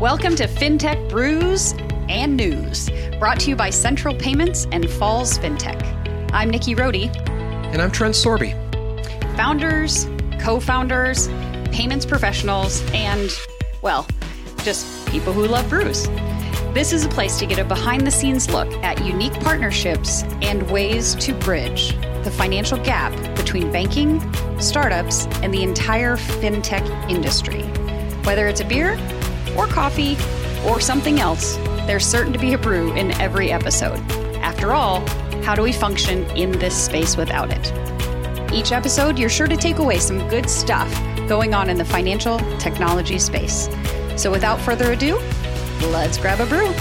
Welcome to FinTech Brews and News, brought to you by Central Payments and Falls FinTech. I'm Nikki Rohde. And I'm Trent Sorby. Founders, co founders, payments professionals, and, well, just people who love brews. This is a place to get a behind the scenes look at unique partnerships and ways to bridge the financial gap between banking, startups, and the entire fintech industry. Whether it's a beer, or coffee, or something else, there's certain to be a brew in every episode. After all, how do we function in this space without it? Each episode, you're sure to take away some good stuff going on in the financial technology space. So without further ado, let's grab a brew.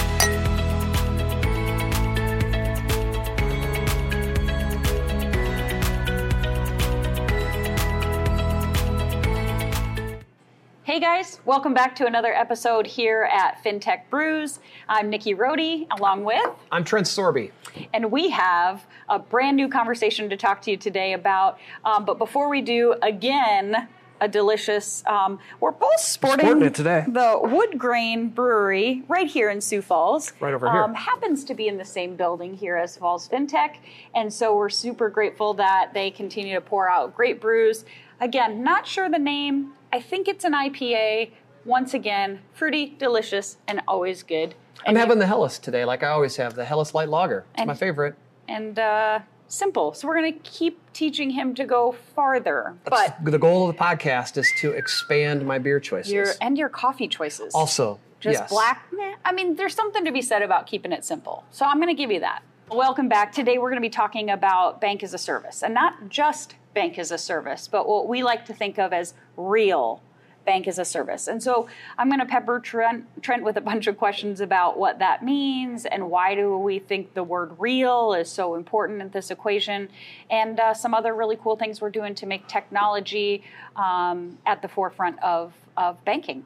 Guys, welcome back to another episode here at FinTech Brews. I'm Nikki Rohde, along with, I'm Trent Sorby. and we have a brand new conversation to talk to you today about. Um, but before we do, again, a delicious. Um, we're both sporting, sporting it today. the Wood Grain Brewery right here in Sioux Falls. Right over here. Um, happens to be in the same building here as Falls FinTech, and so we're super grateful that they continue to pour out great brews. Again, not sure the name. I think it's an IPA. Once again, fruity, delicious, and always good. I'm having the Helles today, like I always have, the Helles Light Lager. It's And- my favorite. and uh, simple. So we're going to keep teaching him to go farther. That's But the goal of the podcast is to expand my beer choices. your and your coffee choices. also, just yes. black. meh. I mean, there's something to be said about keeping it simple. So I'm going to give you that. Welcome back. Today we're going to be talking about bank as a service, and not just bank as a service, but what we like to think of as real bank as a service. And so I'm going to pepper Trent, Trent with a bunch of questions about what that means and why do we think the word real is so important in this equation, and uh, some other really cool things we're doing to make technology um, at the forefront of, of banking.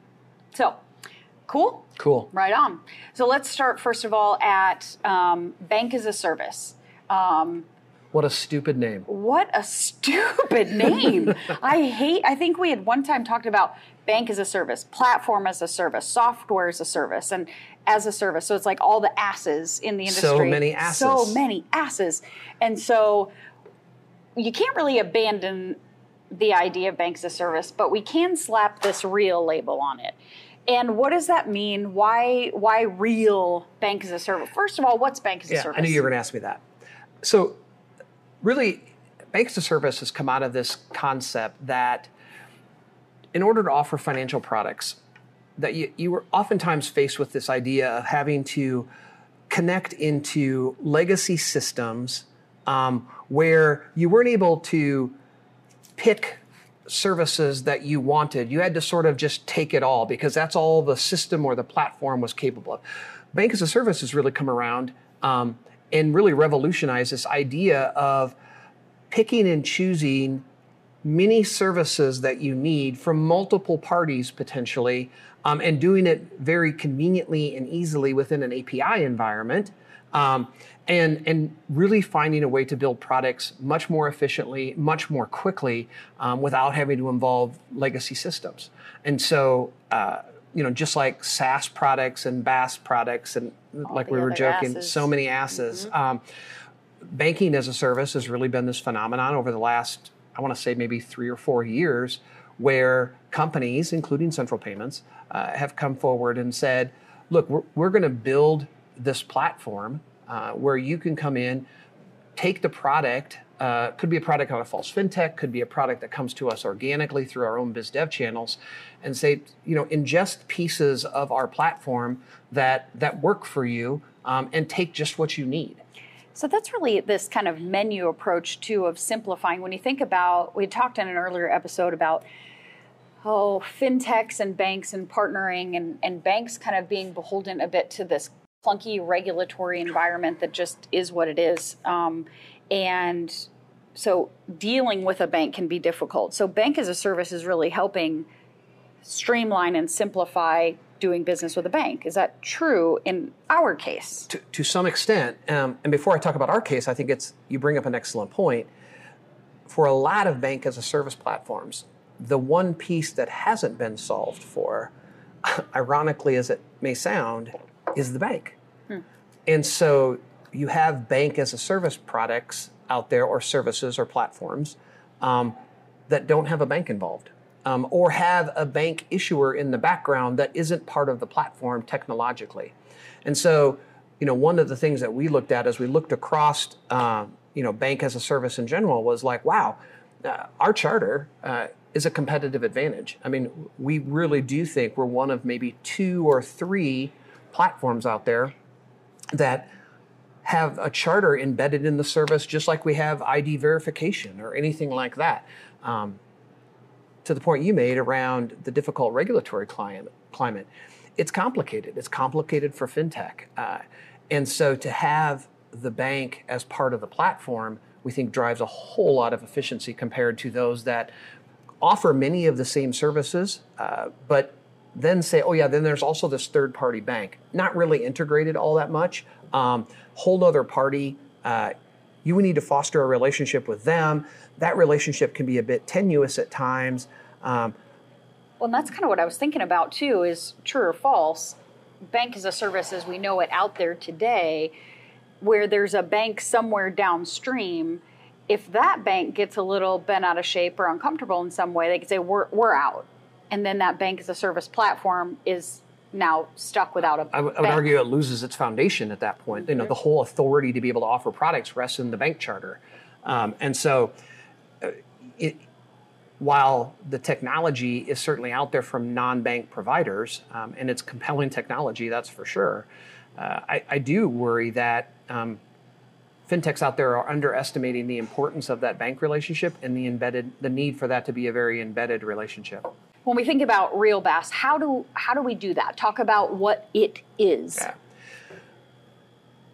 So, cool? Cool. Right on. So let's start first of all at um, bank as a service. Um, What a stupid name. what a stupid name. I hate, I think we had one time talked about bank as a service, platform as a service, software as a service, and as a service. So it's like all the asses in the industry. So many asses. So many asses. And so you can't really abandon the idea of bank as a service, but we can slap this real label on it. And what does that mean? Why why real bank as a service? First of all, what's bank as a Yeah, service? I knew you were going to ask me that. So, really, Banks to Service has come out of this concept that in order to offer financial products, that you, you were oftentimes faced with this idea of having to connect into legacy systems um, where you weren't able to pick services that you wanted. You had to sort of just take it all because that's all the system or the platform was capable of. Bank as a service has really come around um, and really revolutionized this idea of picking and choosing many services that you need from multiple parties potentially um, and doing it very conveniently and easily within an API environment. Um, and, and really finding a way to build products much more efficiently, much more quickly, um, without having to involve legacy systems. And so, uh, you know, just like SaaS products and BaaS products, and like we were joking, asses. so many asses. Um, banking as a service has really been this phenomenon over the last, I want to say maybe three or four years, where companies, including Central Payments, uh, have come forward and said, look, we're, we're going to build this platform uh, where you can come in, take the product. Uh, could be a product on a Falls FinTech, could be a product that comes to us organically through our own biz dev channels, and say, you know, ingest pieces of our platform that that work for you, um, and take just what you need. So that's really this kind of menu approach too of simplifying. When you think about, we talked in an earlier episode about oh fintechs and banks and partnering and, and banks kind of being beholden a bit to this clunky regulatory environment that just is what it is um, and so dealing with a bank can be difficult so bank as a service is really helping streamline and simplify doing business with a bank is that true in our case to, to some extent um, and before i talk about our case i think it's you bring up an excellent point for a lot of bank as a service platforms the one piece that hasn't been solved for, ironically as it may sound, is the bank. Hmm. And so you have bank as a service products out there, or services or platforms um, that don't have a bank involved. Um, or have a bank issuer in the background that isn't part of the platform technologically. And so, you know, one of the things that we looked at as we looked across, uh, you know, bank as a service in general was like, wow, uh, our charter uh, is a competitive advantage. I mean, we really do think we're one of maybe two or three platforms out there that have a charter embedded in the service, just like we have ID verification or anything like that. Um, to the point you made around the difficult regulatory climate, climate it's complicated. It's complicated for fintech. Uh, and so to have the bank as part of the platform, we think drives a whole lot of efficiency compared to those that offer many of the same services, uh, but then say, oh yeah, then there's also this third party bank. Not really integrated all that much. Um, whole other party. Uh, you would need to foster a relationship with them. That relationship can be a bit tenuous at times. Um, well, and that's kind of what I was thinking about too is true or false. Bank as a service as we know it out there today, where there's a bank somewhere downstream if that bank gets a little bent out of shape or uncomfortable in some way, they can say, we're, we're out. And then that bank as a service platform is now stuck without a I, w- I would argue it loses its foundation at that point. Mm-hmm. You know, the whole authority to be able to offer products rests in the bank charter. Um, and so, uh, it, while the technology is certainly out there from non-bank providers, um, and it's compelling technology, that's for sure, uh, I, I, do worry that um, fintechs out there are underestimating the importance of that bank relationship and the embedded the need for that to be a very embedded relationship. When we think about Real BaaS, how do how do we do that? Talk about what it is. Yeah.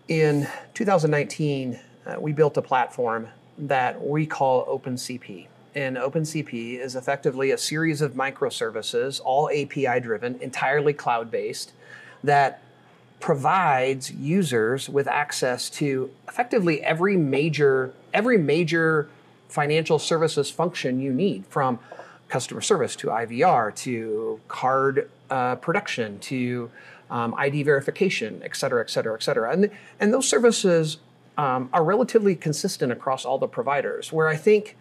In 2019, uh, we built a platform that we call OpenCP. And OpenCP is effectively a series of microservices, all API driven, entirely cloud based, that provides users with access to effectively every major every major financial services function you need from customer service to IVR to card uh, production to um, ID verification, et cetera, et cetera, et cetera. And, and those services um, are relatively consistent across all the providers. Where I think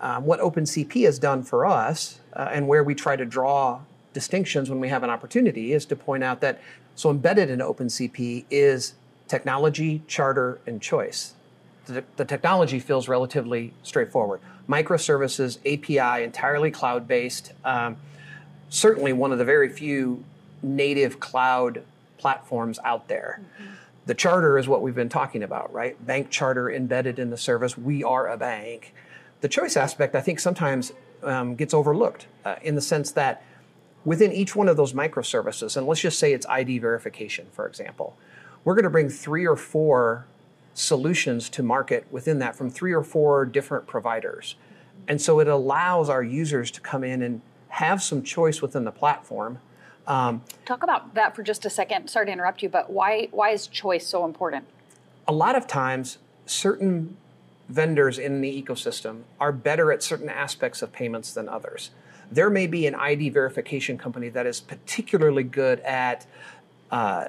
um, what OpenCP has done for us uh, and where we try to draw distinctions when we have an opportunity is to point out that so embedded in OpenCP is technology, charter, and choice. The, the technology feels relatively straightforward. Microservices, API, entirely cloud based. Um, certainly one of the very few native cloud platforms out there. Mm-hmm. The charter is what we've been talking about, right? Bank charter embedded in the service. We are a bank. The choice aspect, I think, sometimes um, gets overlooked uh, in the sense that within each one of those microservices, and let's just say it's ID verification, for example, we're going to bring three or four solutions to market within that from three or four different providers. And so it allows our users to come in and have some choice within the platform. Um, Talk about that for just a second. Sorry to interrupt you, but why why is choice so important? A lot of times, certain vendors in the ecosystem are better at certain aspects of payments than others. There may be an ID verification company that is particularly good at uh,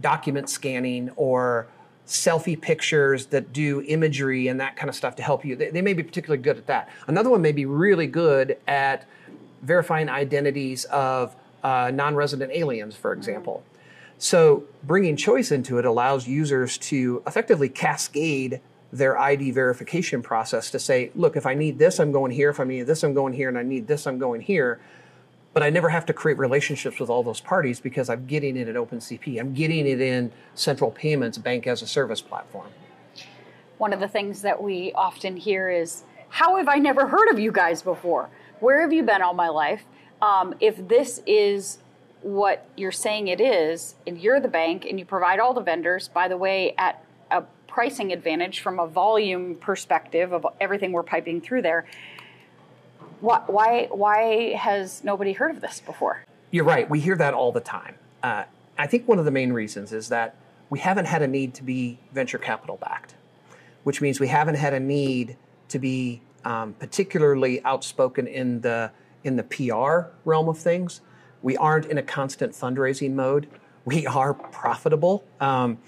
document scanning or selfie pictures that do imagery and that kind of stuff to help you. They, they, may be particularly good at that. Another one may be really good at verifying identities of uh, non resident aliens, for example. So, bringing choice into it allows users to effectively cascade their ID verification process to say, look, if I need this, I'm going here. If I need this, I'm going here. And I need this, I'm going here. But I never have to create relationships with all those parties because I'm getting it at OpenCP. I'm getting it in Central Payments Bank as a Service platform. One of the things that we often hear is, how have I never heard of you guys before? where have you been all my life? Um, if this is what you're saying it is, and you're the bank and you provide all the vendors, by the way, at a pricing advantage from a volume perspective of everything we're piping through there, why, why, has nobody heard of this before? You're right. We hear that all the time. Uh, I think one of the main reasons is that we haven't had a need to be venture capital backed, which means we haven't had a need to be um, particularly outspoken in the in the PR realm of things. We aren't in a constant fundraising mode. We are profitable, um,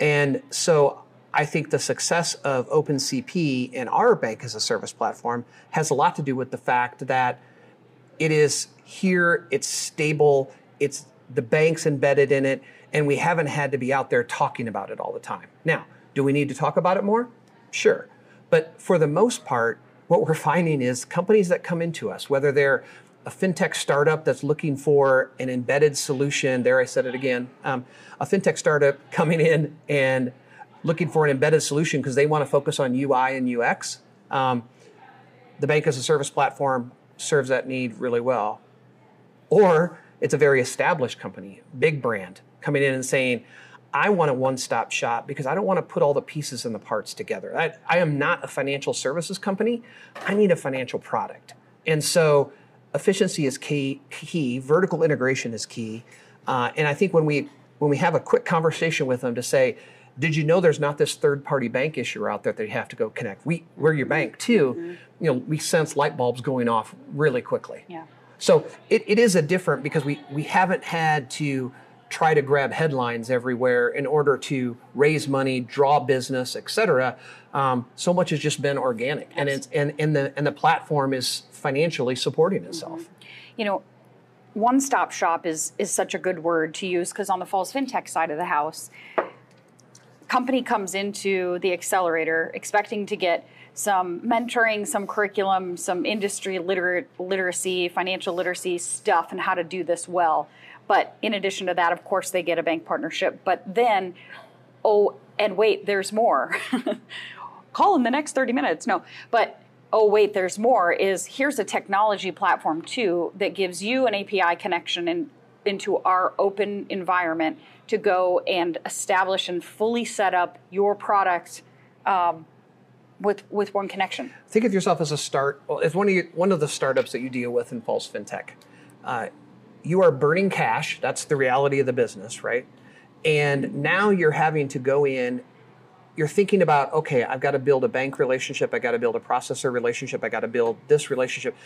and so I think the success of OpenCP and our bank as a service platform has a lot to do with the fact that it is here, it's stable, it's the bank's embedded in it, and we haven't had to be out there talking about it all the time. Now, do we need to talk about it more? Sure. But for the most part, what we're finding is companies that come into us, whether they're a fintech startup that's looking for an embedded solution, there I said it again, um, a fintech startup coming in and looking for an embedded solution because they want to focus on UI and UX. Um, the bank as a service platform serves that need really well. Or it's a very established company, big brand, coming in and saying, I want a one stop shop because I don't want to put all the pieces and the parts together. I, I, am not a financial services company. I need a financial product. And so efficiency is key, key vertical integration is key. Uh, and I think when we, when we have a quick conversation with them to say, did you know there's not this third party bank issuer out there that you have to go connect? We, we're your bank too. Mm-hmm. You know, we sense light bulbs going off really quickly. Yeah. So it, it is a different because we, we haven't had to try to grab headlines everywhere in order to raise money, draw business, etc. Um, so much has just been organic, and it's and, and the and the platform is financially supporting itself. Mm-hmm. You know, one stop shop is is such a good word to use because on the Falls FinTech side of the house, company comes into the accelerator expecting to get some mentoring, some curriculum, some industry liter- literacy, financial literacy stuff, and how to do this well. But in addition to that, of course, they get a bank partnership. But then, oh, and wait, there's more. Call in the next 30 minutes. No, but oh, wait, there's more is here's a technology platform too that gives you an API connection in, into our open environment to go and establish and fully set up your product um, with with one connection. Think of yourself as a start as one of your, one of the startups that you deal with in Falls FinTech. Uh, you are burning cash. That's the reality of the business, right? And now you're having to go in. You're thinking about, okay, I've got to build a bank relationship. I got to build a processor relationship. I got to build this relationship.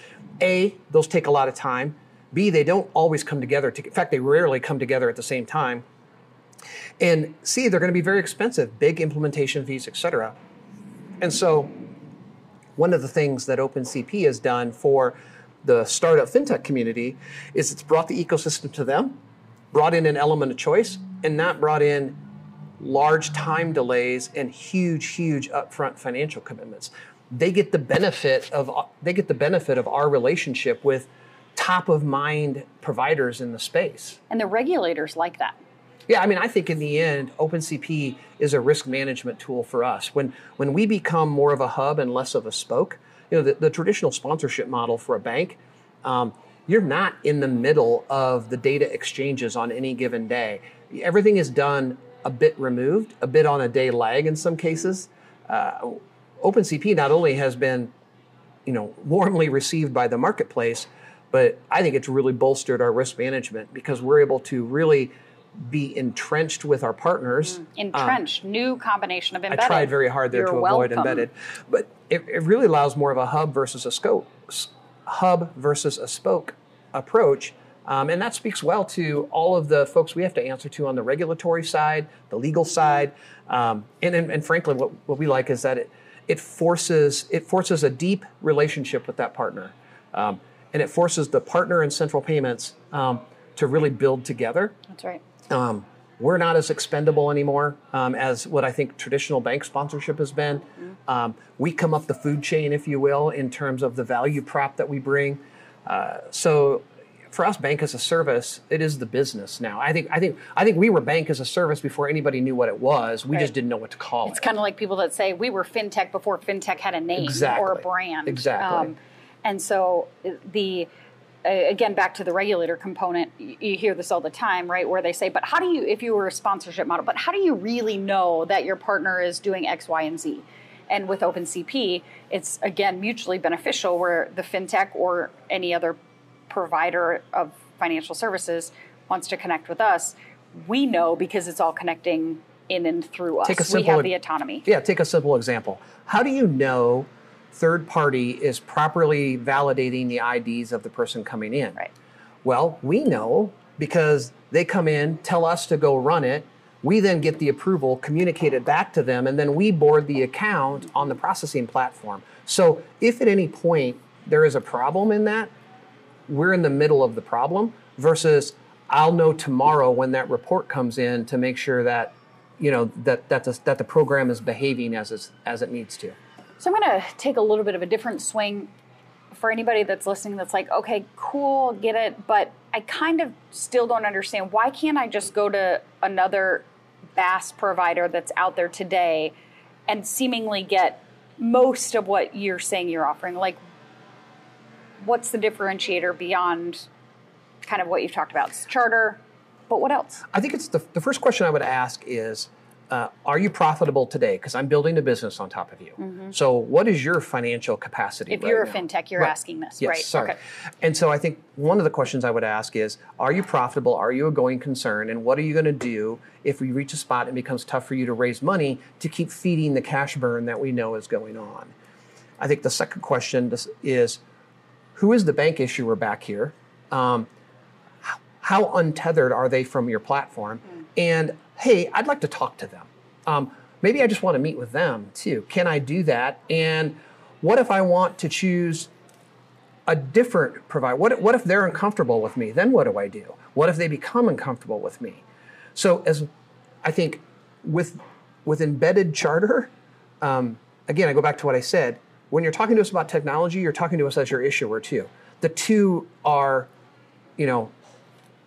A, those take a lot of time. B, they don't always come together. To, in fact, they rarely come together at the same time. And C, they're going to be very expensive, big implementation fees, et cetera. And so, one of the things that OpenCP has done for the startup fintech community is it's brought the ecosystem to them, brought in an element of choice, and not brought in large time delays and huge, huge upfront financial commitments. They get the benefit of they get the benefit of our relationship with top of mind providers in the space. And the regulators like that. Yeah, I mean, I think in the end, OpenCP is a risk management tool for us. When when we become more of a hub and less of a spoke, you know, the, the traditional sponsorship model for a bank, um, you're not in the middle of the data exchanges on any given day. Everything is done a bit removed, a bit on a day lag in some cases. Uh, OpenCP not only has been, you know, warmly received by the marketplace, but I think it's really bolstered our risk management because we're able to really be entrenched with our partners. Mm, entrenched, um, new combination of embedded. I tried very hard there You're to welcome. avoid embedded, but it, it, really allows more of a hub versus a scope, hub versus a spoke approach. Um, and that speaks well to all of the folks we have to answer to on the regulatory side, the legal side, um, and, and, and, frankly, what, what we like is that it, it forces it forces a deep relationship with that partner, um, and it forces the partner and central payments um, to really build together. That's right. Um, we're not as expendable anymore um, as what I think traditional bank sponsorship has been. Mm-hmm. Um, we come up the food chain, if you will, in terms of the value prop that we bring. Uh, so for us, bank as a service, it is the business now. I think I think I think we were bank as a service before anybody knew what it was. We right. just didn't know what to call it's it. It's kind of like people that say we were fintech before fintech had a name exactly. or a brand. Exactly. Um, And so uh, the again back to the regulator component you hear this all the time right where they say but how do you if you were a sponsorship model but how do you really know that your partner is doing x y and z? And with opencp it's again mutually beneficial where the fintech or any other provider of financial services wants to connect with us. We know because it's all connecting in and through us Take a we have the autonomy. Yeah, take a simple example. How do you know third party is properly validating the IDs of the person coming in? right Well, we know because they come in, tell us to go run it. We then get the approval, communicate it back to them, and then we board the account on the processing platform. So if at any point there is a problem in that, we're in the middle of the problem versus I'll know tomorrow when that report comes in to make sure that you know that that the, that the program is behaving as it's, as it needs to. So I'm going to take a little bit of a different swing for anybody that's listening that's like, okay, cool, get it, but I kind of still don't understand why can't I just go to another BaaS provider that's out there today and seemingly get most of what you're saying you're offering? Like, what's the differentiator beyond kind of what you've talked about? It's charter, but what else? I think it's the, the first question I would ask is, uh, are you profitable today? Because I'm building a business on top of you. So, what is your financial capacity? Mm-hmm. If right you're a now? fintech, you're Right. asking this, Yes, right? Sorry. Okay. And so, I think one of the questions I would ask is, are you profitable? Are you a going concern? And what are you going to do if we reach a spot and it becomes tough for you to raise money to keep feeding the cash burn that we know is going on? I think the second question is, is who is the bank issuer back here? Um, how untethered are they from your platform? And hey, I'd like to talk to them. Um, maybe I just want to meet with them too. Can I do that? And what if I want to choose a different provider? What, what if they're uncomfortable with me? Then what do I do? What if they become uncomfortable with me? So as I think with with embedded charter, um, again, I go back to what I said. When you're talking to us about technology, you're talking to us as your issuer too. The two are, you know,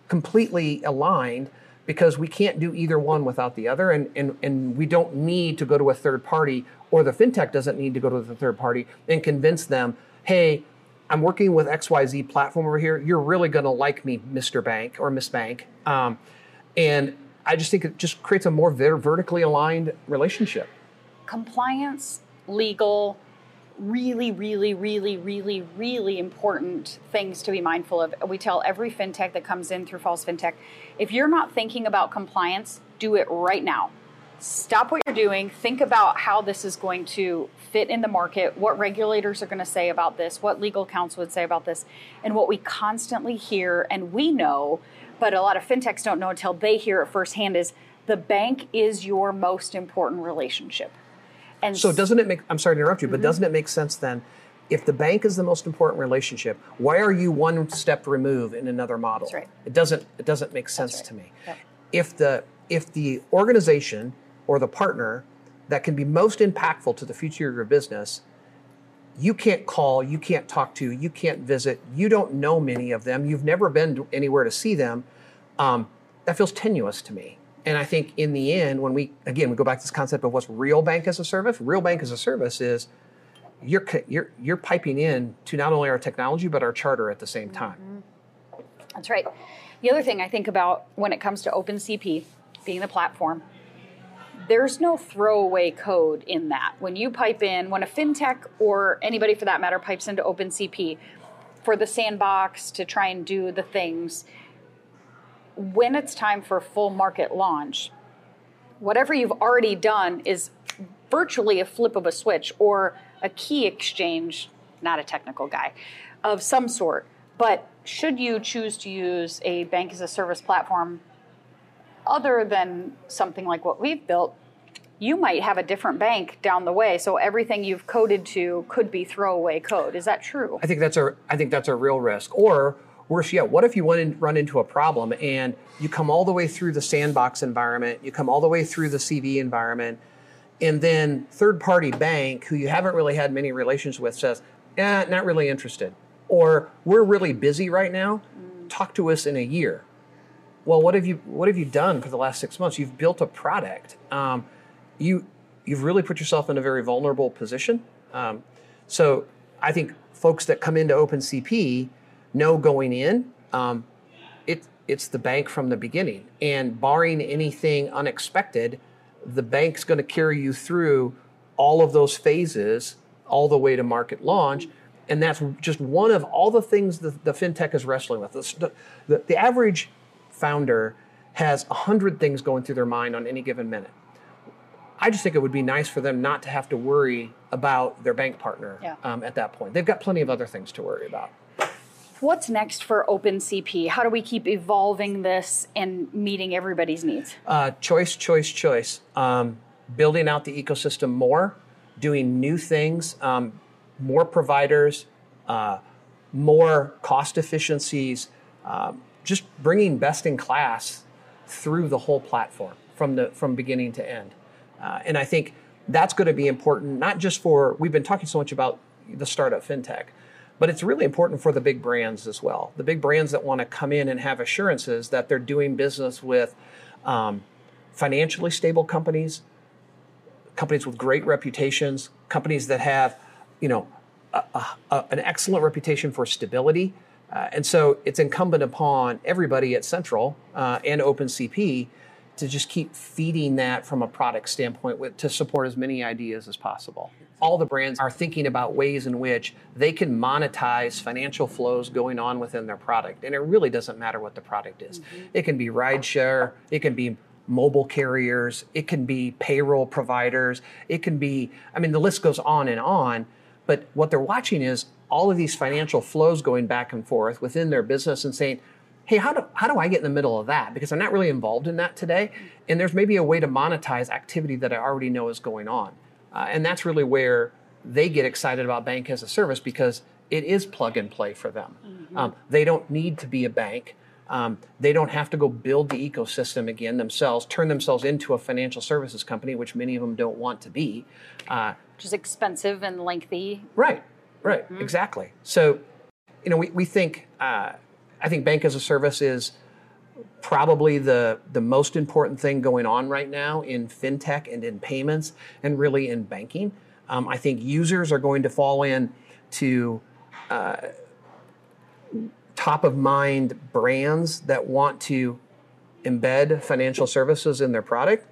completely aligned because we can't do either one without the other. And, and, and we don't need to go to a third party or the fintech doesn't need to go to the third party and convince them hey i'm working with xyz platform over here. You're really going to like me mr bank or miss bank. Um, and i just think it just creates a more ver- vertically aligned relationship. Compliance, legal, really, really, really, really, really important things to be mindful of. We tell every fintech that comes in through Falls FinTech if you're not thinking about compliance, do it right now. Stop what you're doing, think about how this is going to fit in the market, what regulators are going to say about this, what legal counsel would say about this, and what we constantly hear and we know, but a lot of fintechs don't know until they hear it firsthand is the bank is your most important relationship. And So doesn't it make I'm sorry to interrupt you, but doesn't it make sense then if the bank is the most important relationship, why are you one step removed in another model? That's right. It doesn't it doesn't make sense right. to me. Yep. If the if the organization or the partner that can be most impactful to the future of your business, you can't call, you can't talk to, you can't visit, you don't know many of them, you've never been anywhere to see them, um, that feels tenuous to me. And I think in the end, when we again we go back to this concept of what's real bank as a service, real bank as a service is you're you're you're piping in to not only our technology but our charter at the same mm-hmm. time. That's right. The other thing I think about when it comes to OpenCP being the platform, there's no throwaway code in that. When you pipe in, when a fintech or anybody for that matter pipes into OpenCP for the sandbox to try and do the things, when it's time for full market launch, whatever you've already done is virtually a flip of a switch or a key exchange, not a technical guy, of some sort. But should you choose to use a bank as a service platform other than something like what we've built, you might have a different bank down the way. So everything you've coded to could be throwaway code. Is that true? I think that's a I think that's a real risk. Or worse yet, what if you and run into a problem and you come all the way through the sandbox environment, you come all the way through the CV environment, and then third party bank who you haven't really had many relations with says, "Eh, not really interested," or "We're really busy right now. Talk to us in a year." Well, what have you what have you done for the last six months? You've built a product. Um, you you've really put yourself in a very vulnerable position. Um, so I think folks that come into OpenCP know going in, um, it, it's the bank from the beginning. And barring anything unexpected, the bank's going to carry you through all of those phases all the way to market launch. And that's just one of all the things that the fintech is wrestling with. The, the, the average founder has 100 things going through their mind on any given minute. I just think it would be nice for them not to have to worry about their bank partner Yeah. um, at that point. They've got plenty of other things to worry about. What's next for OpenCP? How do we keep evolving this and meeting everybody's needs? Uh, choice, choice, choice. Um, building out the ecosystem more, doing new things, um, more providers, uh, more cost efficiencies, um, just bringing best in class through the whole platform from the from beginning to end. Uh, and I think that's going to be important, not just for we've been talking so much about the startup fintech, but it's really important for the big brands as well. The big brands that want to come in and have assurances that they're doing business with um, financially stable companies, companies with great reputations, companies that have, you know, a, a, an excellent reputation for stability. Uh, and so it's incumbent upon everybody at Central uh, and OpenCP to just keep feeding that from a product standpoint with, to support as many ideas as possible. All the brands are thinking about ways in which they can monetize financial flows going on within their product. And it really doesn't matter what the product is. Mm-hmm. It can be rideshare, it can be mobile carriers, it can be payroll providers, it can be, I mean, the list goes on and on. But what they're watching is all of these financial flows going back and forth within their business and saying, hey, how do, how do I get in the middle of that? Because I'm not really involved in that today. And there's maybe a way to monetize activity that I already know is going on. Uh, and that's really where they get excited about bank as a service because it is plug and play for them. Um, they don't need to be a bank. Um, they don't have to go build the ecosystem again themselves, turn themselves into a financial services company, which many of them don't want to be. Uh, Which is expensive and lengthy. Right, right, exactly. So, you know, we, we think, uh, I think bank as a service is probably the, the most important thing going on right now in fintech and in payments and really in banking. Um, I think users are going to fall in to uh, top of mind brands that want to embed financial services in their product.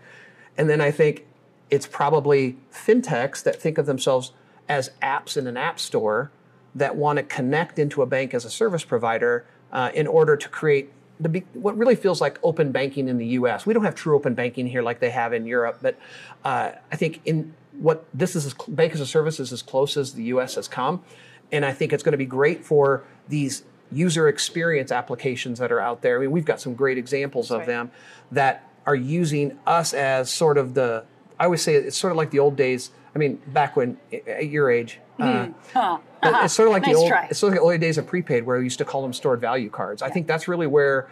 And then I think it's probably fintechs that think of themselves as apps in an app store that want to connect into a bank as a service provider uh, in order to create the what really feels like open banking in the U.S. We don't have true open banking here like they have in Europe, but uh, I think in what this is, bank as a service is as close as the U.S. has come, and I think it's going to be great for these user experience applications that are out there. I mean, we've got some great examples of right. them that are using us as sort of the. I always say it's sort of like the old days. I mean, back when at your age. Uh, but It's sort of like Nice the old. try. It's sort of like the early days of prepaid, where we used to call them stored value cards. I think that's really where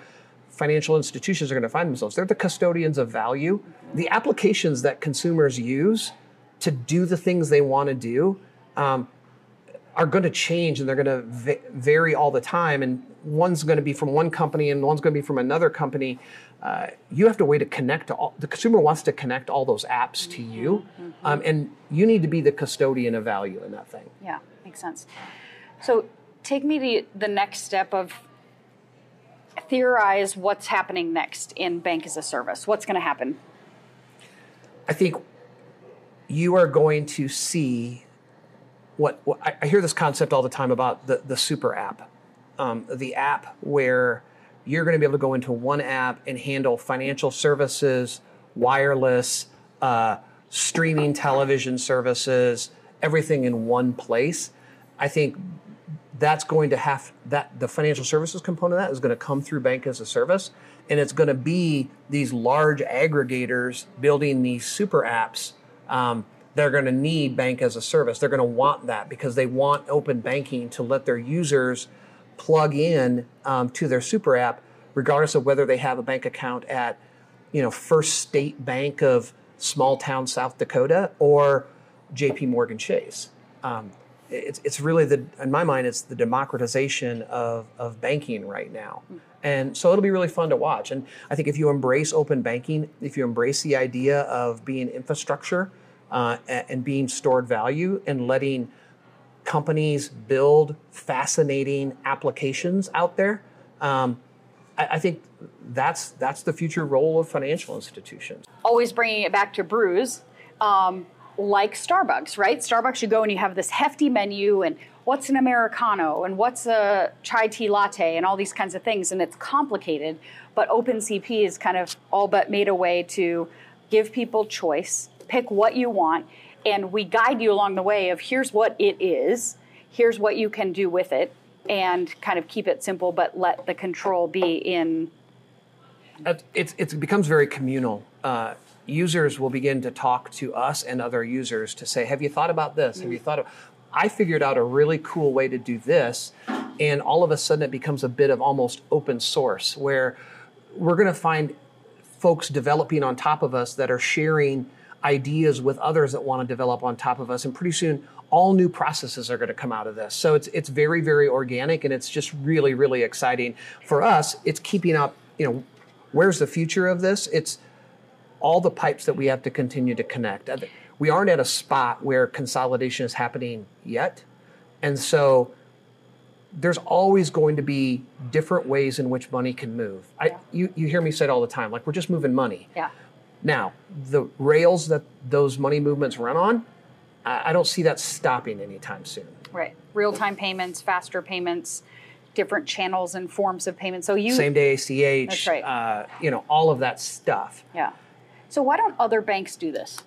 financial institutions are going to find themselves. They're the custodians of value. The applications that consumers use to do the things they want to do um, are going to change, and they're going to va- vary all the time. And one's going to be from one company, and one's going to be from another company. Uh, you have to way to connect to all. The consumer wants to connect all those apps to you, um, and you need to be the custodian of value in that thing. Yeah, makes sense. So take me to the next step of theorize what's happening next in bank as a service. What's going to happen? I think you are going to see what, what I, hear this concept all the time about the, the super app, um, the app where you're going to be able to go into one app and handle financial services, wireless, uh, streaming television services, everything in one place. I think that's going to have that the financial services component of that is going to come through bank as a service and it's going to be these large aggregators building these super apps um, they're going to need bank as a service. They're going to want that because they want open banking to let their users plug in um, to their super app regardless of whether they have a bank account at you know first state bank of small town south dakota or jp morgan chase. Um, it's, it's really the in my mind it's the democratization of, of banking right now. And so it'll be really fun to watch. And i think if you embrace open banking if you embrace the idea of being infrastructure uh, and being stored value and letting companies build fascinating applications out there. Um, I, I think that's that's the future role of financial institutions. Always bringing it back to brews, um, like Starbucks, right? Starbucks, you go and you have this hefty menu and what's an americano and what's a chai tea latte and all these kinds of things, and it's complicated. But OpenCP is kind of all but made a way to give people choice, pick what you want, and we guide you along the way of here's what it is, here's what you can do with it, and kind of keep it simple, but let the control be in. It's, it becomes very communal. Uh, users will begin to talk to us and other users to say, "Have you thought about this? Have you thought of?" I figured out a really cool way to do this, and all of a sudden it becomes a bit of almost open source where we're going to find folks developing on top of us that are sharing ideas with others that want to develop on top of us and pretty soon all new processes are going to come out of this so it's it's very very organic and it's just really really exciting for us it's keeping up you know where's the future of this it's all the pipes that we have to continue to connect we aren't at a spot where consolidation is happening yet and so there's always going to be different ways in which money can move. I, you, you hear me say it all the time, like we're just moving money. Yeah. Now, the rails that those money movements run on, I, I don't see that stopping anytime soon. Right. Real time payments, faster payments, different channels and forms of payment. So you same day ACH. That's right. Uh, you know all of that stuff. Yeah. So why don't other banks do this?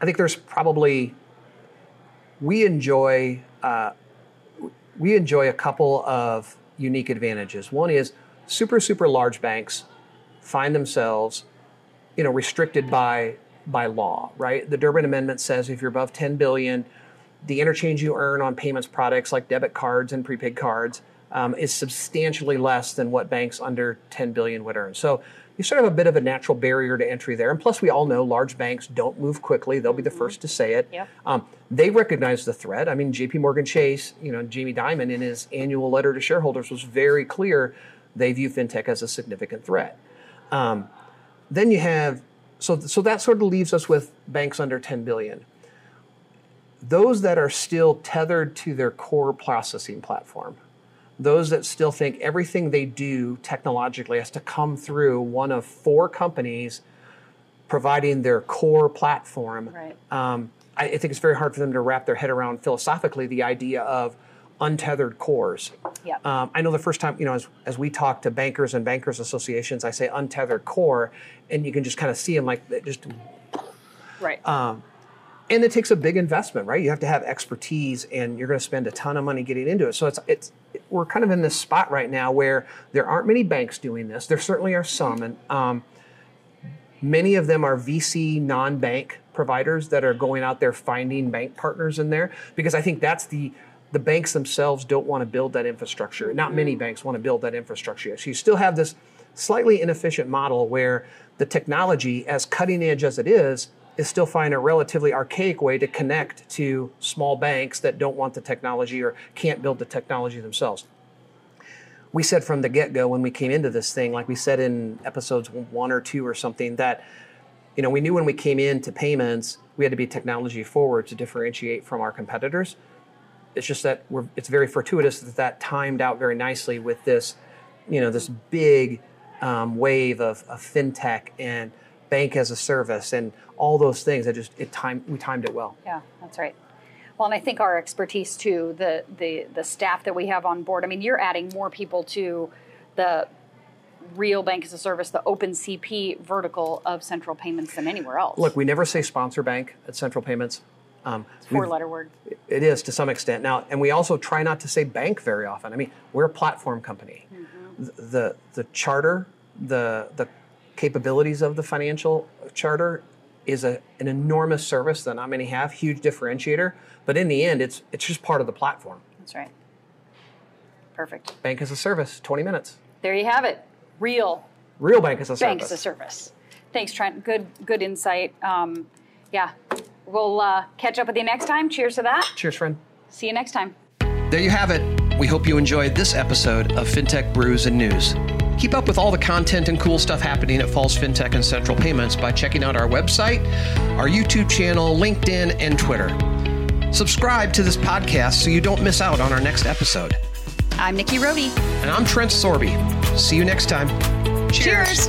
I think there's probably we enjoy uh, we enjoy a couple of unique advantages. One is super, super large banks find themselves, you know, restricted by by law, right? The Durbin Amendment says if you're above 10 billion, the interchange you earn on payments products like debit cards and prepaid cards um, is substantially less than what banks under 10 billion would earn. So you sort of have a bit of a natural barrier to entry there. And plus, we all know large banks don't move quickly. They'll be the first to say it. Yep. Um, they recognize the threat. I mean, J.P. Morgan Chase, you know, Jamie Dimon in his annual letter to shareholders was very clear. They view fintech as a significant threat. Um, then you have so so that sort of leaves us with banks under 10 billion. Those that are still tethered to their core processing platform, those that still think everything they do technologically has to come through one of four companies providing their core platform. Right. Um, I, I think it's very hard for them to wrap their head around philosophically the idea of untethered cores. Yeah. Um, I know the first time, you know, as, as we talk to bankers and bankers associations, I say untethered core, and you can just kind of see them like just. Right. Um, and it takes a big investment, right? You have to have expertise, and you're going to spend a ton of money getting into it. So it's it's we're kind of in this spot right now where there aren't many banks doing this. There certainly are some, and um, many of them are VC non-bank providers that are going out there finding bank partners in there because I think that's the the banks themselves don't want to build that infrastructure. Not many mm. banks want to build that infrastructure yet. So you still have this slightly inefficient model where the technology, as cutting edge as it is, is still finding a relatively archaic way to connect to small banks that don't want the technology or can't build the technology themselves. We said from the get go when we came into this thing, like we said in episodes one or two or something, that you know we knew when we came into payments we had to be technology forward to differentiate from our competitors. It's just that we're, it's very fortuitous that that timed out very nicely with this, you know, this big um, wave of, of fintech and bank as a service and all those things. I just it time we timed it well. Yeah, that's right. Well, and I think our expertise too, the the the staff that we have on board. I mean, you're adding more people to the real bank as a service, the open CP vertical of Central Payments than anywhere else. Look, we never say sponsor bank at Central Payments. Um, Four letter word. It is to some extent now, and we also try not to say bank very often. I mean, we're a platform company. Mm-hmm. The, the the charter, the the capabilities of the financial charter is a, an enormous service that not many have, huge differentiator. But in the end, it's it's just part of the platform. That's right. Perfect. Bank as a service, 20 minutes. There you have it. Real. Real bank as a service. Bank as a service. Thanks, Trent. Good good insight. Um, yeah. We'll uh, catch up with you next time. Cheers to that. Cheers, friend. See you next time. There you have it. We hope you enjoyed this episode of FinTech Brews and News. Keep up with all the content and cool stuff happening at Falls FinTech and Central Payments by checking out our website, our YouTube channel, LinkedIn, and Twitter. Subscribe to this podcast so you don't miss out on our next episode. I'm Nikki Rohde. And I'm Trent Sorby. See you next time. Cheers.